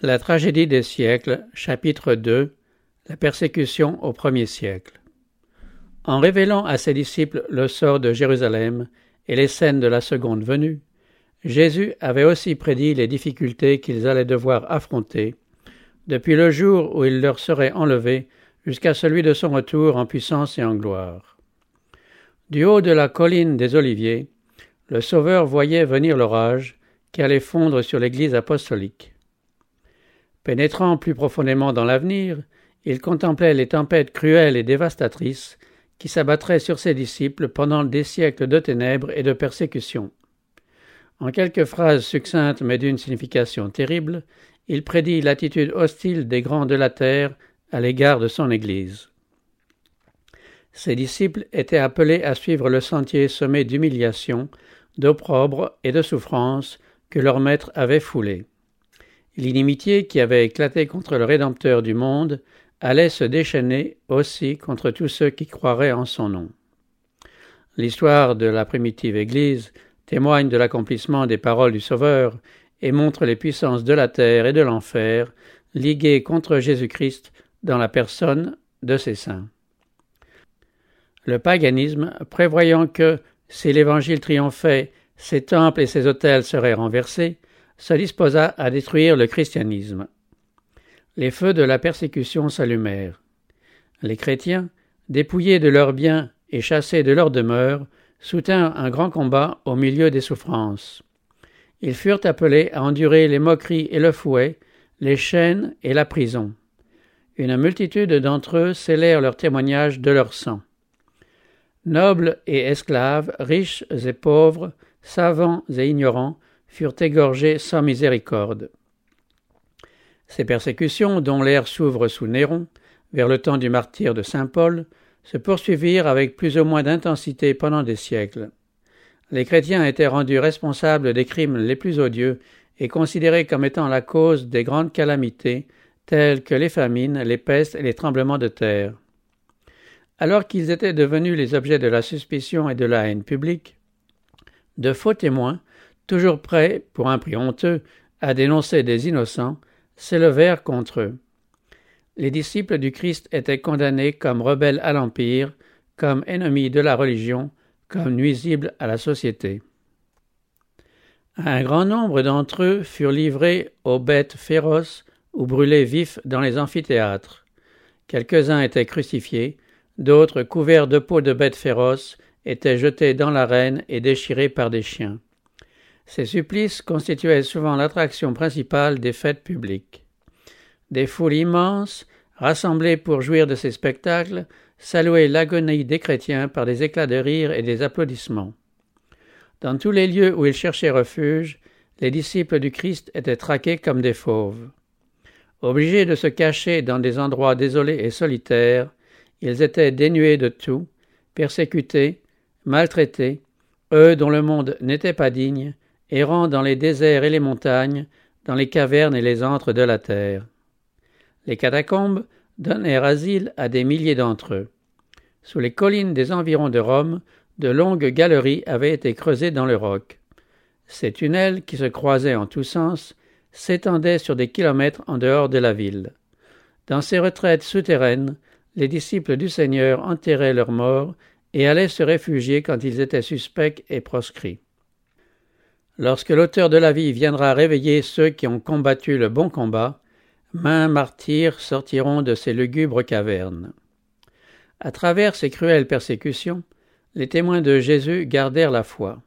La tragédie des siècles, chapitre 2 La persécution au premier siècle. En révélant à ses disciples le sort de Jérusalem et les scènes de la seconde venue, Jésus avait aussi prédit les difficultés qu'ils allaient devoir affronter, depuis le jour où il leur serait enlevé jusqu'à celui de son retour en puissance et en gloire. Du haut de la colline des Oliviers, le Sauveur voyait venir l'orage qui allait fondre sur l'Église apostolique. Pénétrant plus profondément dans l'avenir, il contemplait les tempêtes cruelles et dévastatrices qui s'abattraient sur ses disciples pendant des siècles de ténèbres et de persécutions. En quelques phrases succinctes mais d'une signification terrible, il prédit l'attitude hostile des grands de la terre à l'égard de son Église. Ses disciples étaient appelés à suivre le sentier semé d'humiliation, d'opprobre et de souffrance que leur maître avait foulé. L'inimitié qui avait éclaté contre le Rédempteur du monde allait se déchaîner aussi contre tous ceux qui croiraient en son nom. L'histoire de la primitive Église témoigne de l'accomplissement des paroles du Sauveur et montre les puissances de la terre et de l'enfer liguées contre Jésus-Christ dans la personne de ses saints. Le paganisme, prévoyant que, si l'Évangile triomphait, ses temples et ses autels seraient renversés, se disposa à détruire le christianisme. Les feux de la persécution s'allumèrent. Les chrétiens, dépouillés de leurs biens et chassés de leur demeure, soutinrent un grand combat au milieu des souffrances. Ils furent appelés à endurer les moqueries et le fouet, les chaînes et la prison. Une multitude d'entre eux scellèrent leur témoignage de leur sang. Nobles et esclaves, riches et pauvres, savants et ignorants, furent égorgés sans miséricorde. Ces persécutions, dont l'ère s'ouvre sous Néron, vers le temps du martyr de saint Paul, se poursuivirent avec plus ou moins d'intensité pendant des siècles. Les chrétiens étaient rendus responsables des crimes les plus odieux et considérés comme étant la cause des grandes calamités, telles que les famines, les pestes et les tremblements de terre. Alors qu'ils étaient devenus les objets de la suspicion et de la haine publique, de faux témoins, toujours prêts, pour un prix honteux, à dénoncer des innocents, s'élevèrent contre eux les disciples du Christ étaient condamnés comme rebelles à l'Empire, comme ennemis de la religion, comme nuisibles à la société. Un grand nombre d'entre eux furent livrés aux bêtes féroces ou brûlés vifs dans les amphithéâtres. Quelques-uns étaient crucifiés, d'autres, couverts de peaux de bêtes féroces, étaient jetés dans l'arène et déchirés par des chiens. Ces supplices constituaient souvent l'attraction principale des fêtes publiques. Des foules immenses, rassemblées pour jouir de ces spectacles, saluaient l'agonie des chrétiens par des éclats de rire et des applaudissements. Dans tous les lieux où ils cherchaient refuge, les disciples du Christ étaient traqués comme des fauves. Obligés de se cacher dans des endroits désolés et solitaires, ils étaient dénués de tout, persécutés, maltraités, eux dont le monde n'était pas digne, errant dans les déserts et les montagnes, dans les cavernes et les antres de la terre. Les catacombes donnèrent asile à des milliers d'entre eux. Sous les collines des environs de Rome, de longues galeries avaient été creusées dans le roc. Ces tunnels, qui se croisaient en tous sens, s'étendaient sur des kilomètres en dehors de la ville. Dans ces retraites souterraines, les disciples du Seigneur enterraient leurs morts et allaient se réfugier quand ils étaient suspects et proscrits. Lorsque l'auteur de la vie viendra réveiller ceux qui ont combattu le bon combat, Mains martyrs sortiront de ces lugubres cavernes. À travers ces cruelles persécutions, les témoins de Jésus gardèrent la foi.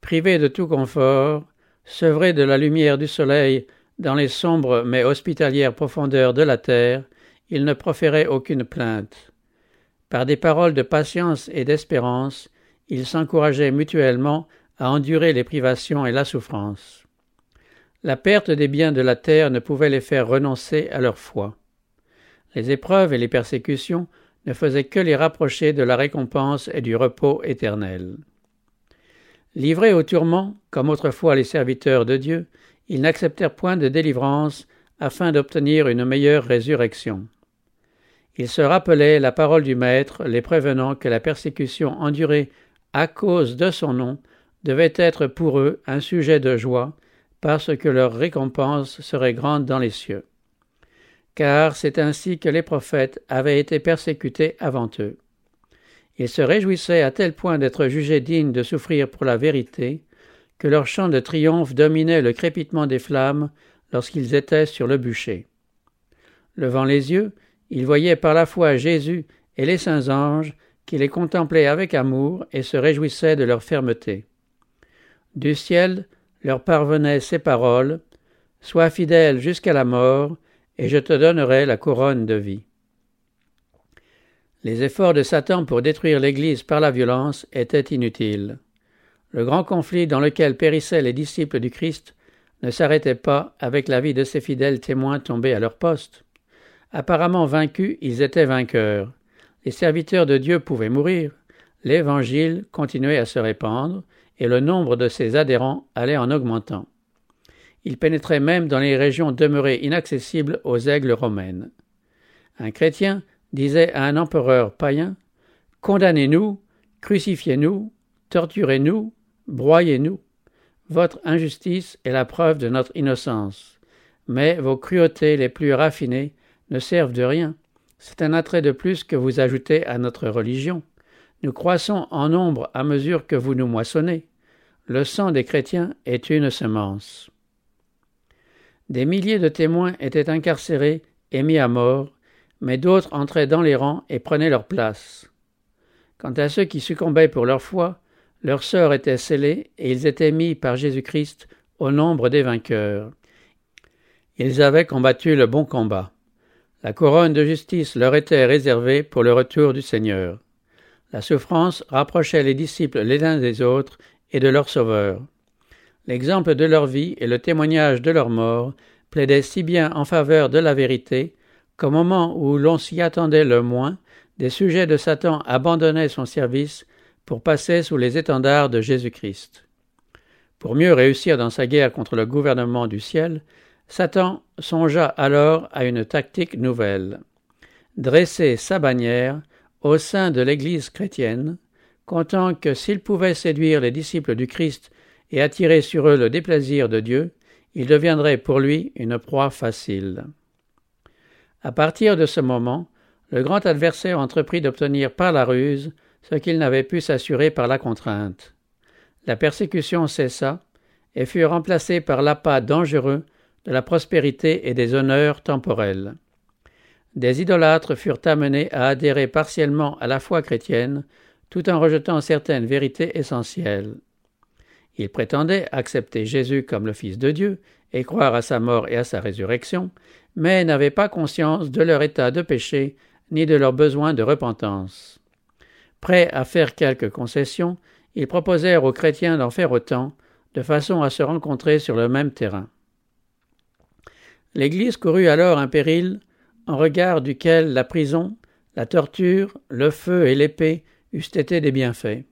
Privés de tout confort, sevrés de la lumière du soleil dans les sombres mais hospitalières profondeurs de la terre, ils ne proféraient aucune plainte. Par des paroles de patience et d'espérance, ils s'encourageaient mutuellement à endurer les privations et la souffrance. La perte des biens de la terre ne pouvait les faire renoncer à leur foi. Les épreuves et les persécutions ne faisaient que les rapprocher de la récompense et du repos éternel. Livrés aux tourments, comme autrefois les serviteurs de Dieu, ils n'acceptèrent point de délivrance afin d'obtenir une meilleure résurrection. Ils se rappelaient la parole du Maître, les prévenant que la persécution endurée à cause de son nom devait être pour eux un sujet de joie parce que leur récompense serait grande dans les cieux. Car c'est ainsi que les prophètes avaient été persécutés avant eux. Ils se réjouissaient à tel point d'être jugés dignes de souffrir pour la vérité, que leur chant de triomphe dominait le crépitement des flammes lorsqu'ils étaient sur le bûcher. Levant les yeux, ils voyaient par la foi Jésus et les saints anges qui les contemplaient avec amour et se réjouissaient de leur fermeté. Du ciel leur parvenaient ces paroles Sois fidèle jusqu'à la mort, et je te donnerai la couronne de vie. Les efforts de Satan pour détruire l'Église par la violence étaient inutiles. Le grand conflit dans lequel périssaient les disciples du Christ ne s'arrêtait pas avec la vie de ces fidèles témoins tombés à leur poste. Apparemment vaincus, ils étaient vainqueurs. Les serviteurs de Dieu pouvaient mourir. L'Évangile continuait à se répandre, et le nombre de ses adhérents allait en augmentant. Il pénétrait même dans les régions demeurées inaccessibles aux aigles romaines. Un chrétien disait à un empereur païen Condamnez-nous, crucifiez-nous, torturez-nous, broyez-nous. Votre injustice est la preuve de notre innocence. Mais vos cruautés les plus raffinées ne servent de rien. C'est un attrait de plus que vous ajoutez à notre religion. Nous croissons en nombre à mesure que vous nous moissonnez. Le sang des chrétiens est une semence. Des milliers de témoins étaient incarcérés et mis à mort, mais d'autres entraient dans les rangs et prenaient leur place. Quant à ceux qui succombaient pour leur foi, leur sort était scellé et ils étaient mis par Jésus-Christ au nombre des vainqueurs. Ils avaient combattu le bon combat. La couronne de justice leur était réservée pour le retour du Seigneur. La souffrance rapprochait les disciples les uns des autres et de leur Sauveur. L'exemple de leur vie et le témoignage de leur mort plaidaient si bien en faveur de la vérité qu'au moment où l'on s'y attendait le moins, des sujets de Satan abandonnaient son service pour passer sous les étendards de Jésus-Christ. Pour mieux réussir dans sa guerre contre le gouvernement du ciel, Satan songea alors à une tactique nouvelle. Dresser sa bannière au sein de l'Église chrétienne, comptant que s'il pouvait séduire les disciples du Christ et attirer sur eux le déplaisir de Dieu, il deviendrait pour lui une proie facile. À partir de ce moment, le grand adversaire entreprit d'obtenir par la ruse ce qu'il n'avait pu s'assurer par la contrainte. La persécution cessa et fut remplacée par l'appât dangereux de la prospérité et des honneurs temporels. Des idolâtres furent amenés à adhérer partiellement à la foi chrétienne, tout en rejetant certaines vérités essentielles. Ils prétendaient accepter Jésus comme le Fils de Dieu et croire à sa mort et à sa résurrection, mais n'avaient pas conscience de leur état de péché ni de leur besoin de repentance. Prêts à faire quelques concessions, ils proposèrent aux chrétiens d'en faire autant, de façon à se rencontrer sur le même terrain. L'Église courut alors un péril en regard duquel la prison, la torture, le feu et l'épée eussent été des bienfaits.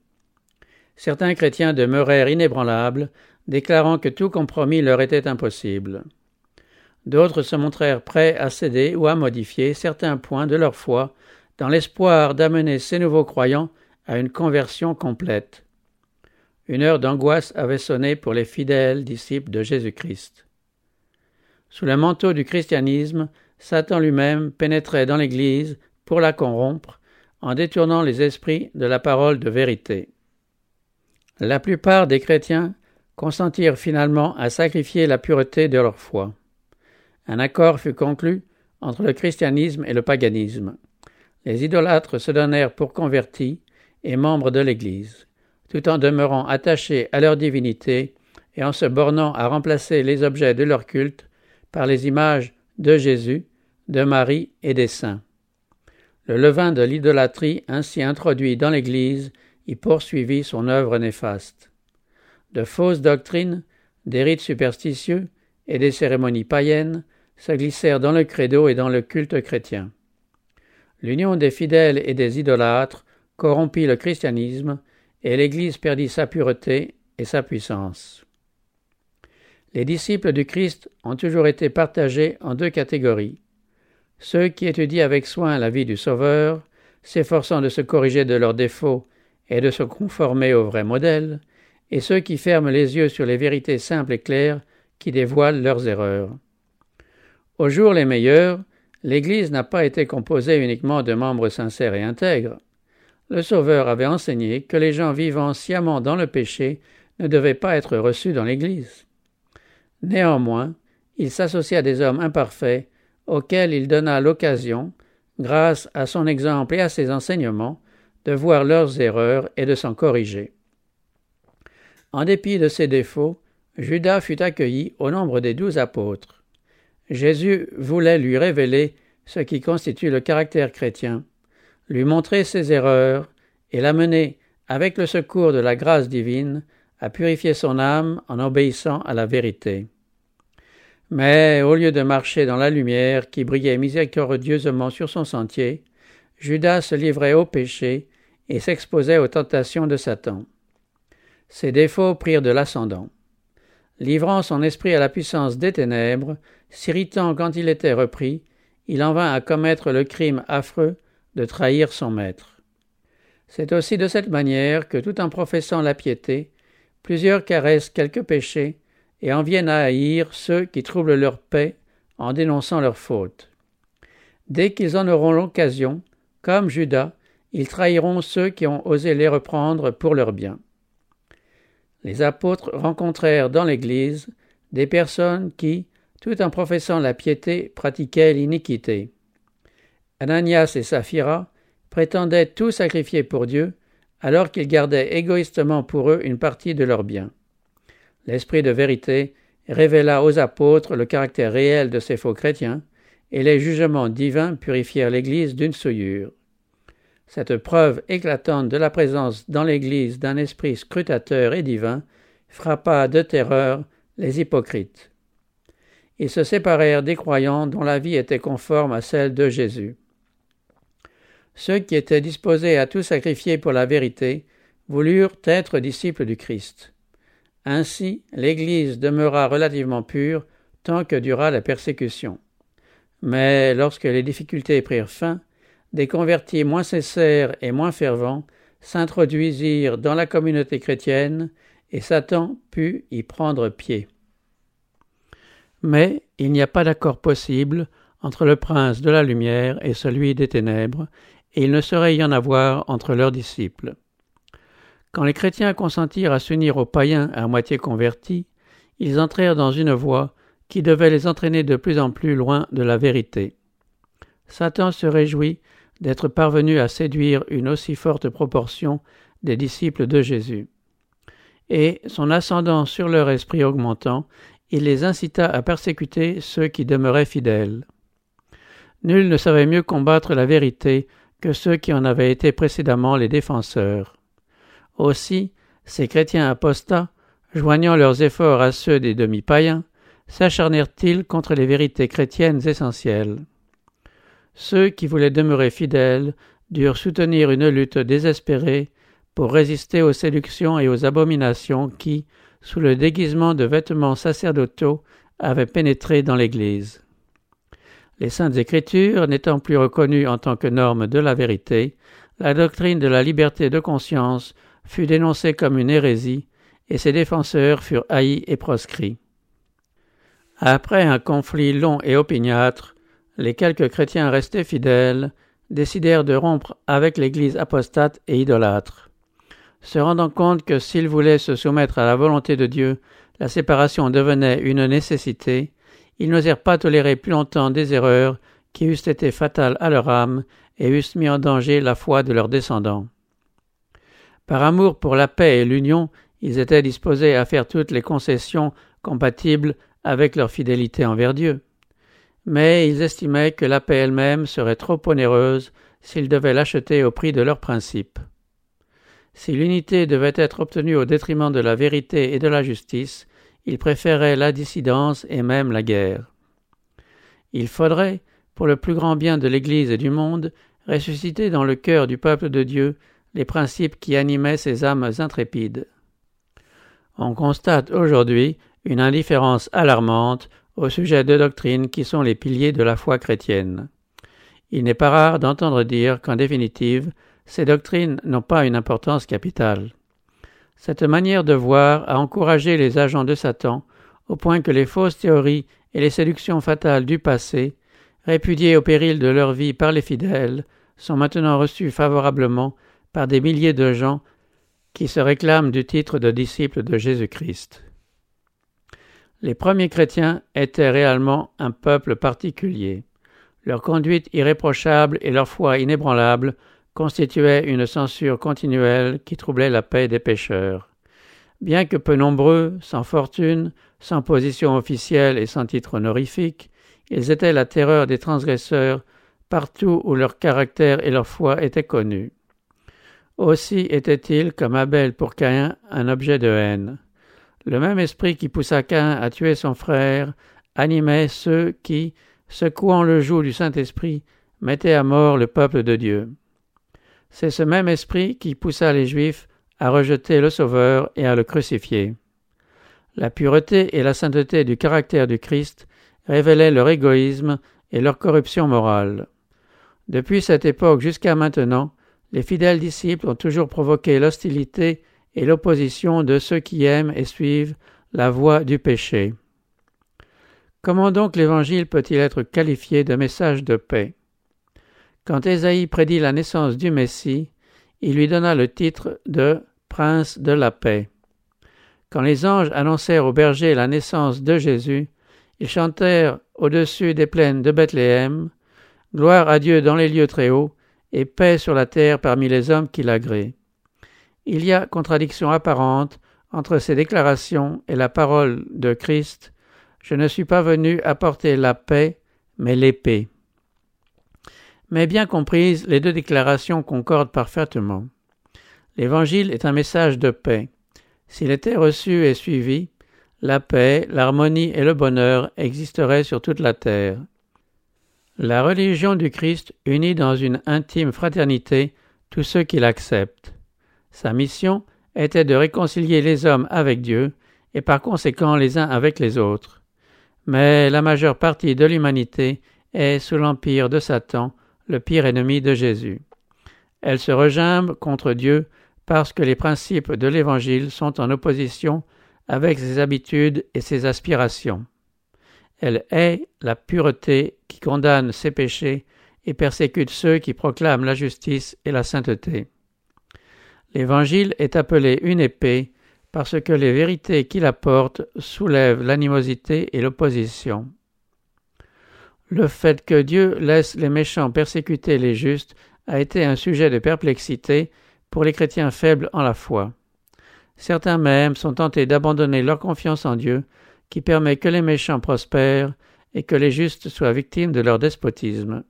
Certains chrétiens demeurèrent inébranlables, déclarant que tout compromis leur était impossible. D'autres se montrèrent prêts à céder ou à modifier certains points de leur foi dans l'espoir d'amener ces nouveaux croyants à une conversion complète. Une heure d'angoisse avait sonné pour les fidèles disciples de Jésus-Christ. Sous le manteau du christianisme, Satan lui-même pénétrait dans l'Église pour la corrompre en détournant les esprits de la parole de vérité. La plupart des chrétiens consentirent finalement à sacrifier la pureté de leur foi. Un accord fut conclu entre le christianisme et le paganisme. Les idolâtres se donnèrent pour convertis et membres de l'Église, tout en demeurant attachés à leur divinité et en se bornant à remplacer les objets de leur culte par les images de Jésus, de Marie et des saints. Le levain de l'idolâtrie ainsi introduit dans l'Église y poursuivit son œuvre néfaste. De fausses doctrines, des rites superstitieux et des cérémonies païennes se glissèrent dans le credo et dans le culte chrétien. L'union des fidèles et des idolâtres corrompit le christianisme, et l'Église perdit sa pureté et sa puissance. Les disciples du Christ ont toujours été partagés en deux catégories. Ceux qui étudient avec soin la vie du Sauveur, s'efforçant de se corriger de leurs défauts et de se conformer au vrai modèle, et ceux qui ferment les yeux sur les vérités simples et claires qui dévoilent leurs erreurs. Au jour les meilleurs, l'Église n'a pas été composée uniquement de membres sincères et intègres. Le Sauveur avait enseigné que les gens vivant sciemment dans le péché ne devaient pas être reçus dans l'Église. Néanmoins, il s'associa à des hommes imparfaits auxquels il donna l'occasion, grâce à son exemple et à ses enseignements, de voir leurs erreurs et de s'en corriger. En dépit de ses défauts, Judas fut accueilli au nombre des douze apôtres. Jésus voulait lui révéler ce qui constitue le caractère chrétien, lui montrer ses erreurs et l'amener, avec le secours de la grâce divine, à purifier son âme en obéissant à la vérité. Mais au lieu de marcher dans la lumière qui brillait miséricordieusement sur son sentier, Judas se livrait au péché et s'exposait aux tentations de Satan. Ses défauts prirent de l'ascendant. Livrant son esprit à la puissance des ténèbres, s'irritant quand il était repris, il en vint à commettre le crime affreux de trahir son maître. C'est aussi de cette manière que, tout en professant la piété, plusieurs caressent quelques péchés et en viennent à haïr ceux qui troublent leur paix en dénonçant leurs fautes. Dès qu'ils en auront l'occasion, comme Judas, ils trahiront ceux qui ont osé les reprendre pour leur bien. Les apôtres rencontrèrent dans l'Église des personnes qui, tout en professant la piété, pratiquaient l'iniquité. Ananias et Saphira prétendaient tout sacrifier pour Dieu, alors qu'ils gardaient égoïstement pour eux une partie de leurs biens l'Esprit de vérité révéla aux apôtres le caractère réel de ces faux chrétiens, et les jugements divins purifièrent l'Église d'une souillure. Cette preuve éclatante de la présence dans l'Église d'un esprit scrutateur et divin frappa de terreur les hypocrites. Ils se séparèrent des croyants dont la vie était conforme à celle de Jésus. Ceux qui étaient disposés à tout sacrifier pour la vérité voulurent être disciples du Christ. Ainsi, l'Église demeura relativement pure tant que dura la persécution. Mais lorsque les difficultés prirent fin, des convertis moins sincères et moins fervents s'introduisirent dans la communauté chrétienne et Satan put y prendre pied. Mais il n'y a pas d'accord possible entre le prince de la lumière et celui des ténèbres, et il ne saurait y en avoir entre leurs disciples. Quand les chrétiens consentirent à s'unir aux païens à moitié convertis, ils entrèrent dans une voie qui devait les entraîner de plus en plus loin de la vérité. Satan se réjouit d'être parvenu à séduire une aussi forte proportion des disciples de Jésus. Et, son ascendant sur leur esprit augmentant, il les incita à persécuter ceux qui demeuraient fidèles. Nul ne savait mieux combattre la vérité que ceux qui en avaient été précédemment les défenseurs. Aussi, ces chrétiens apostats, joignant leurs efforts à ceux des demi-païens, s'acharnèrent-ils contre les vérités chrétiennes essentielles? Ceux qui voulaient demeurer fidèles durent soutenir une lutte désespérée pour résister aux séductions et aux abominations qui, sous le déguisement de vêtements sacerdotaux, avaient pénétré dans l'Église. Les saintes écritures n'étant plus reconnues en tant que normes de la vérité, la doctrine de la liberté de conscience fut dénoncé comme une hérésie, et ses défenseurs furent haïs et proscrits. Après un conflit long et opiniâtre, les quelques chrétiens restés fidèles décidèrent de rompre avec l'Église apostate et idolâtre. Se rendant compte que s'ils voulaient se soumettre à la volonté de Dieu, la séparation devenait une nécessité, ils n'osèrent pas tolérer plus longtemps des erreurs qui eussent été fatales à leur âme et eussent mis en danger la foi de leurs descendants. Par amour pour la paix et l'union, ils étaient disposés à faire toutes les concessions compatibles avec leur fidélité envers Dieu. Mais ils estimaient que la paix elle-même serait trop onéreuse s'ils devaient l'acheter au prix de leurs principes. Si l'unité devait être obtenue au détriment de la vérité et de la justice, ils préféraient la dissidence et même la guerre. Il faudrait, pour le plus grand bien de l'Église et du monde, ressusciter dans le cœur du peuple de Dieu les principes qui animaient ces âmes intrépides. On constate aujourd'hui une indifférence alarmante au sujet de doctrines qui sont les piliers de la foi chrétienne. Il n'est pas rare d'entendre dire qu'en définitive, ces doctrines n'ont pas une importance capitale. Cette manière de voir a encouragé les agents de Satan au point que les fausses théories et les séductions fatales du passé, répudiées au péril de leur vie par les fidèles, sont maintenant reçues favorablement par des milliers de gens qui se réclament du titre de disciples de Jésus-Christ. Les premiers chrétiens étaient réellement un peuple particulier. Leur conduite irréprochable et leur foi inébranlable constituaient une censure continuelle qui troublait la paix des pécheurs. Bien que peu nombreux, sans fortune, sans position officielle et sans titre honorifique, ils étaient la terreur des transgresseurs partout où leur caractère et leur foi étaient connus. Aussi étaient-ils, comme Abel pour Caïn, un objet de haine. Le même esprit qui poussa Caïn à tuer son frère animait ceux qui, secouant le joug du Saint-Esprit, mettaient à mort le peuple de Dieu. C'est ce même esprit qui poussa les Juifs à rejeter le Sauveur et à le crucifier. La pureté et la sainteté du caractère du Christ révélaient leur égoïsme et leur corruption morale. Depuis cette époque jusqu'à maintenant, les fidèles disciples ont toujours provoqué l'hostilité et l'opposition de ceux qui aiment et suivent la voie du péché. Comment donc l'Évangile peut-il être qualifié de message de paix? Quand Ésaïe prédit la naissance du Messie, il lui donna le titre de Prince de la paix. Quand les anges annoncèrent aux bergers la naissance de Jésus, ils chantèrent au-dessus des plaines de Bethléem Gloire à Dieu dans les lieux très hauts, et paix sur la terre parmi les hommes qui l'agréent. Il y a contradiction apparente entre ces déclarations et la parole de Christ Je ne suis pas venu apporter la paix, mais l'épée. Mais bien comprises, les deux déclarations concordent parfaitement. L'Évangile est un message de paix. S'il était reçu et suivi, la paix, l'harmonie et le bonheur existeraient sur toute la terre. La religion du Christ unit dans une intime fraternité tous ceux qui l'acceptent. Sa mission était de réconcilier les hommes avec Dieu et par conséquent les uns avec les autres. Mais la majeure partie de l'humanité est sous l'empire de Satan, le pire ennemi de Jésus. Elle se regimbe contre Dieu parce que les principes de l'Évangile sont en opposition avec ses habitudes et ses aspirations. Elle est la pureté qui condamne ses péchés et persécute ceux qui proclament la justice et la sainteté. L'Évangile est appelé une épée parce que les vérités qu'il apporte soulèvent l'animosité et l'opposition. Le fait que Dieu laisse les méchants persécuter les justes a été un sujet de perplexité pour les chrétiens faibles en la foi. Certains même sont tentés d'abandonner leur confiance en Dieu qui permet que les méchants prospèrent et que les justes soient victimes de leur despotisme.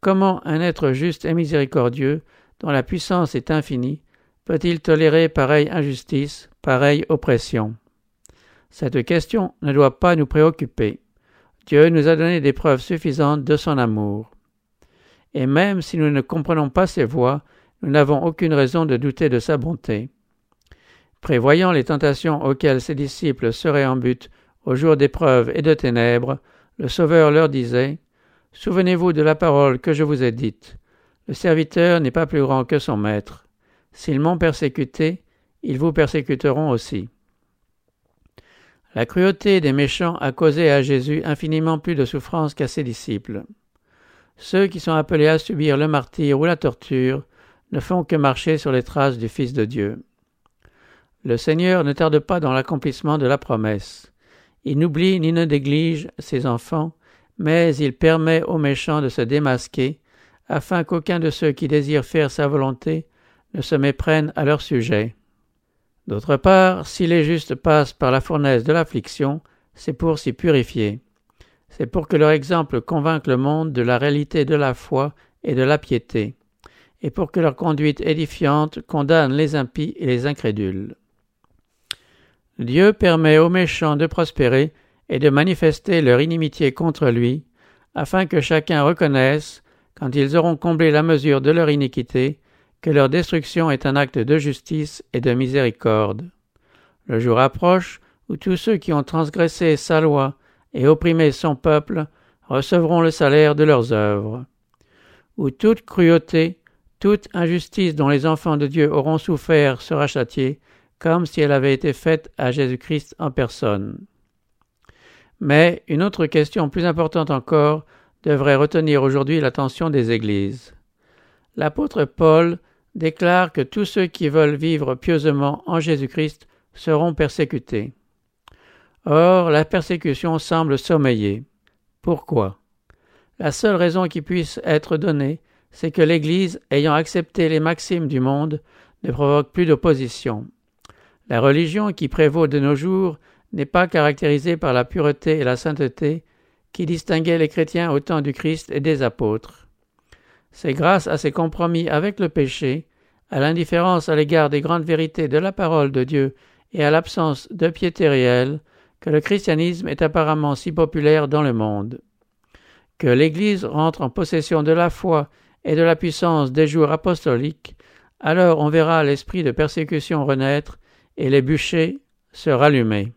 Comment un être juste et miséricordieux, dont la puissance est infinie, peut-il tolérer pareille injustice, pareille oppression? Cette question ne doit pas nous préoccuper. Dieu nous a donné des preuves suffisantes de son amour. Et même si nous ne comprenons pas ses voies, nous n'avons aucune raison de douter de sa bonté. Prévoyant les tentations auxquelles ses disciples seraient en but au jour d'épreuves et de ténèbres, le Sauveur leur disait Souvenez-vous de la parole que je vous ai dite. Le serviteur n'est pas plus grand que son maître. S'ils m'ont persécuté, ils vous persécuteront aussi. La cruauté des méchants a causé à Jésus infiniment plus de souffrance qu'à ses disciples. Ceux qui sont appelés à subir le martyre ou la torture ne font que marcher sur les traces du Fils de Dieu. Le Seigneur ne tarde pas dans l'accomplissement de la promesse. Il n'oublie ni ne néglige ses enfants, mais il permet aux méchants de se démasquer, afin qu'aucun de ceux qui désirent faire sa volonté ne se méprenne à leur sujet. D'autre part, si les justes passent par la fournaise de l'affliction, c'est pour s'y purifier. C'est pour que leur exemple convainque le monde de la réalité de la foi et de la piété, et pour que leur conduite édifiante condamne les impies et les incrédules. Dieu permet aux méchants de prospérer et de manifester leur inimitié contre lui, afin que chacun reconnaisse, quand ils auront comblé la mesure de leur iniquité, que leur destruction est un acte de justice et de miséricorde. Le jour approche où tous ceux qui ont transgressé sa loi et opprimé son peuple recevront le salaire de leurs œuvres. Où toute cruauté, toute injustice dont les enfants de Dieu auront souffert sera châtiée, comme si elle avait été faite à Jésus-Christ en personne. Mais une autre question plus importante encore devrait retenir aujourd'hui l'attention des Églises. L'apôtre Paul déclare que tous ceux qui veulent vivre pieusement en Jésus-Christ seront persécutés. Or, la persécution semble sommeiller. Pourquoi? La seule raison qui puisse être donnée, c'est que l'Église, ayant accepté les maximes du monde, ne provoque plus d'opposition. La religion qui prévaut de nos jours n'est pas caractérisée par la pureté et la sainteté qui distinguaient les chrétiens au temps du Christ et des apôtres. C'est grâce à ces compromis avec le péché, à l'indifférence à l'égard des grandes vérités de la parole de Dieu et à l'absence de piété réelle que le christianisme est apparemment si populaire dans le monde. Que l'Église rentre en possession de la foi et de la puissance des jours apostoliques, alors on verra l'esprit de persécution renaître et les bûchers se rallumer.